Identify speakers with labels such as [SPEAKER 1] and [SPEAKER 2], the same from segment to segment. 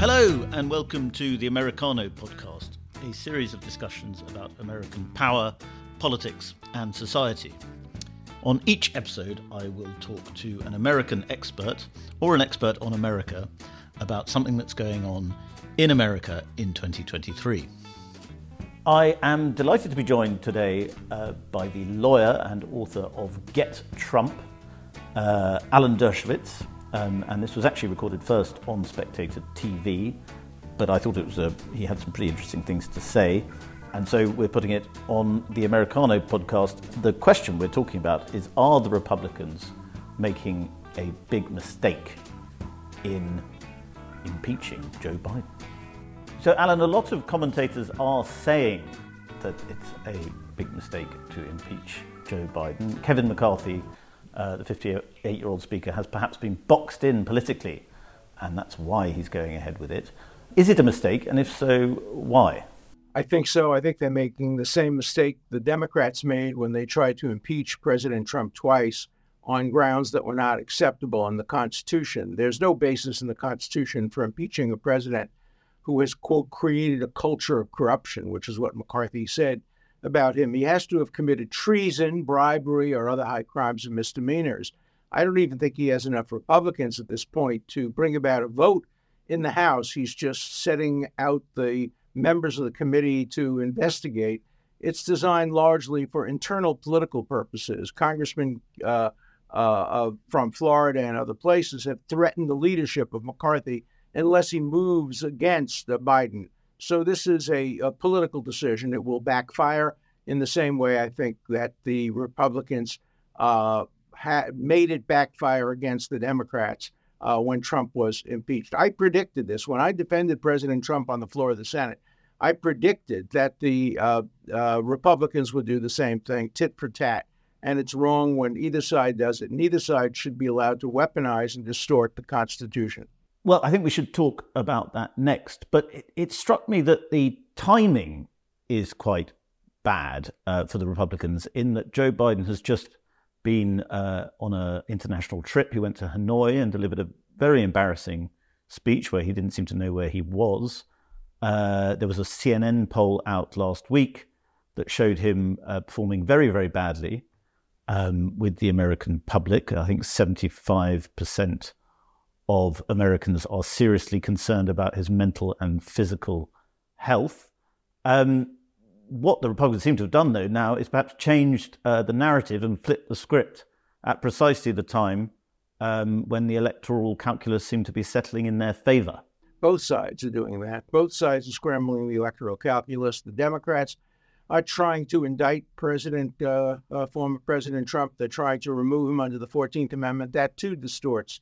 [SPEAKER 1] Hello, and welcome to the Americano podcast, a series of discussions about American power, politics, and society. On each episode, I will talk to an American expert or an expert on America about something that's going on in America in 2023. I am delighted to be joined today uh, by the lawyer and author of Get Trump, uh, Alan Dershowitz. Um, and this was actually recorded first on Spectator TV, but I thought it was a, he had some pretty interesting things to say. And so we're putting it on the Americano podcast. The question we're talking about is Are the Republicans making a big mistake in impeaching Joe Biden? So, Alan, a lot of commentators are saying that it's a big mistake to impeach Joe Biden. Kevin McCarthy uh, the 58 year old speaker, has perhaps been boxed in politically, and that's why he's going ahead with it. Is it a mistake? And if so, why?
[SPEAKER 2] I think so. I think they're making the same mistake the Democrats made when they tried to impeach President Trump twice on grounds that were not acceptable in the Constitution. There's no basis in the Constitution for impeaching a president who has, quote, created a culture of corruption, which is what McCarthy said about him. He has to have committed treason, bribery, or other high crimes and misdemeanors. I don't even think he has enough Republicans at this point to bring about a vote in the House. He's just setting out the members of the committee to investigate. It's designed largely for internal political purposes. Congressmen uh, uh, from Florida and other places have threatened the leadership of McCarthy unless he moves against Biden. So this is a, a, political decision. It will backfire in the same way I think that the Republicans uh, made it backfire against the Democrats uh, when Trump was impeached. I predicted this when I defended President Trump on the floor of the Senate. I predicted that the uh, uh Republicans would do the same thing, tit for tat. And it's wrong when either side does it. Neither side should be allowed to weaponize and distort the Constitution.
[SPEAKER 1] Well, I think we should talk about that next. But it, it struck me that the timing is quite bad uh, for the Republicans in that Joe Biden has just been uh, on an international trip. He went to Hanoi and delivered a very embarrassing speech where he didn't seem to know where he was. Uh, there was a CNN poll out last week that showed him uh, performing very, very badly um, with the American public. I think 75% of Americans are seriously concerned about his mental and physical health. Um, what the Republicans seem to have done, though, now is perhaps changed uh, the narrative and flipped the script at precisely the time um, when the electoral calculus seemed to be settling in their favor.
[SPEAKER 2] Both sides are doing that. Both sides are scrambling the electoral calculus. The Democrats are trying to indict President, uh, uh, former President Trump. They're trying to remove him under the 14th Amendment. That too distorts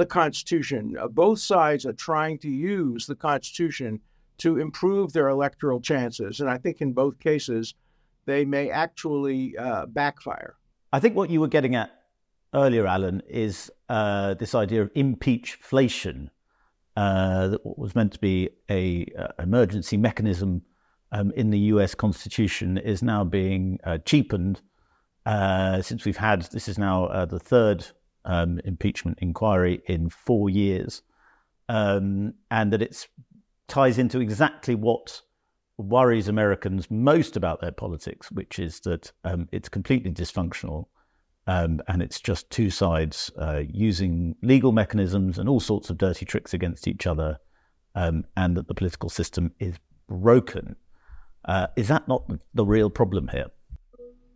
[SPEAKER 2] the Constitution. Uh, both sides are trying to use the Constitution to improve their electoral chances. And I think in both cases, they may actually uh, backfire.
[SPEAKER 1] I think what you were getting at earlier, Alan, is uh, this idea of impeachflation. Uh, that was meant to be a uh, emergency mechanism um, in the U.S. Constitution is now being uh, cheapened since we've had this is now the third um, impeachment inquiry in four years, um, and that it ties into exactly what worries Americans most about their politics, which is that um, it's completely dysfunctional. Um, and it's just two sides uh, using legal mechanisms and all sorts of dirty tricks against each other, um, and that the political system is broken. Uh, is that not the real problem here?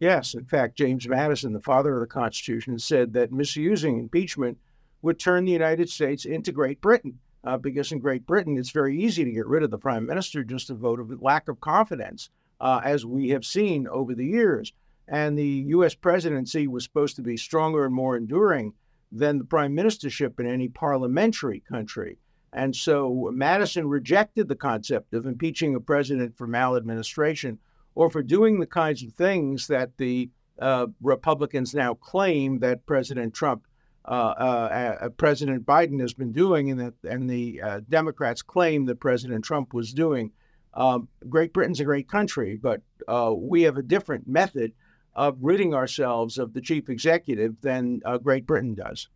[SPEAKER 2] Yes, in fact, James Madison, the father of the Constitution, said that misusing impeachment would turn the United States into Great Britain. Uh, because in Great Britain, it's very easy to get rid of the prime minister just a vote of lack of confidence, uh, as we have seen over the years. And the U.S. presidency was supposed to be stronger and more enduring than the prime ministership in any parliamentary country. And so Madison rejected the concept of impeaching a president for maladministration or for doing the kinds of things that the uh, Republicans now claim that President Trump, uh, uh, uh President Biden has been doing, and that and the uh, Democrats claim that President Trump was doing. Um, great Britain's a great country, but uh, we have a different method of ridding ourselves of the chief executive than Great Britain does.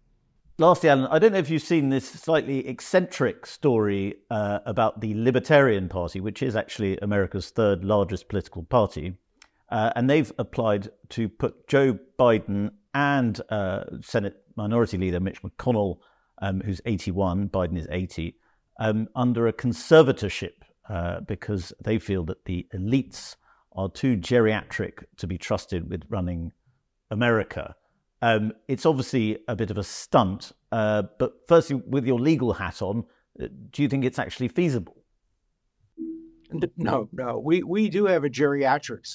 [SPEAKER 1] Lastly, Alan, I don't know if you've seen this slightly eccentric story uh, about the Libertarian Party, which is actually America's third largest political party. Uh, and they've applied to put Joe Biden and uh, Senate Minority Leader Mitch McConnell, um, who's 81, Biden is 80, um, under a conservatorship uh, because they feel that the elites are too geriatric to be trusted with running America. Um, it's obviously a bit of a stunt, uh, but firstly, with your legal hat on, uh, do you think it's actually feasible?
[SPEAKER 2] No, no. We we do have a geriatric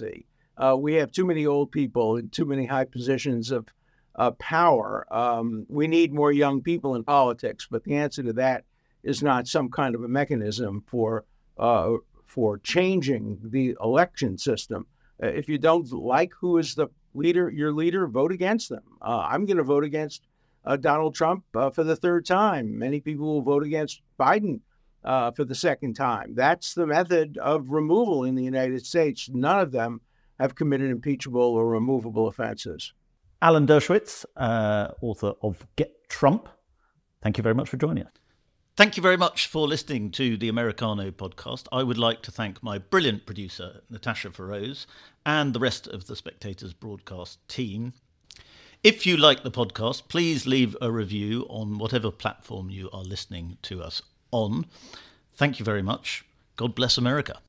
[SPEAKER 2] Uh, we have too many old people in too many high positions of uh, power. Um, we need more young people in politics, but the answer to that is not some kind of a mechanism for uh, for changing the election system. Uh, if you don't like who is the leader, your leader, vote against them. Uh, I'm going to vote against uh, Donald Trump uh, for the third time. Many people will vote against Biden uh, for the second time. That's the method of removal in the United States. None of them have committed impeachable or removable offenses.
[SPEAKER 1] Alan Dershowitz, uh, author of Get Trump. Thank you very much for joining us. Thank you very much for listening to the Americano podcast. I would like to thank my brilliant producer, Natasha Feroze, and the rest of the Spectators broadcast team. If you like the podcast, please leave a review on whatever platform you are listening to us on. Thank you very much. God bless America.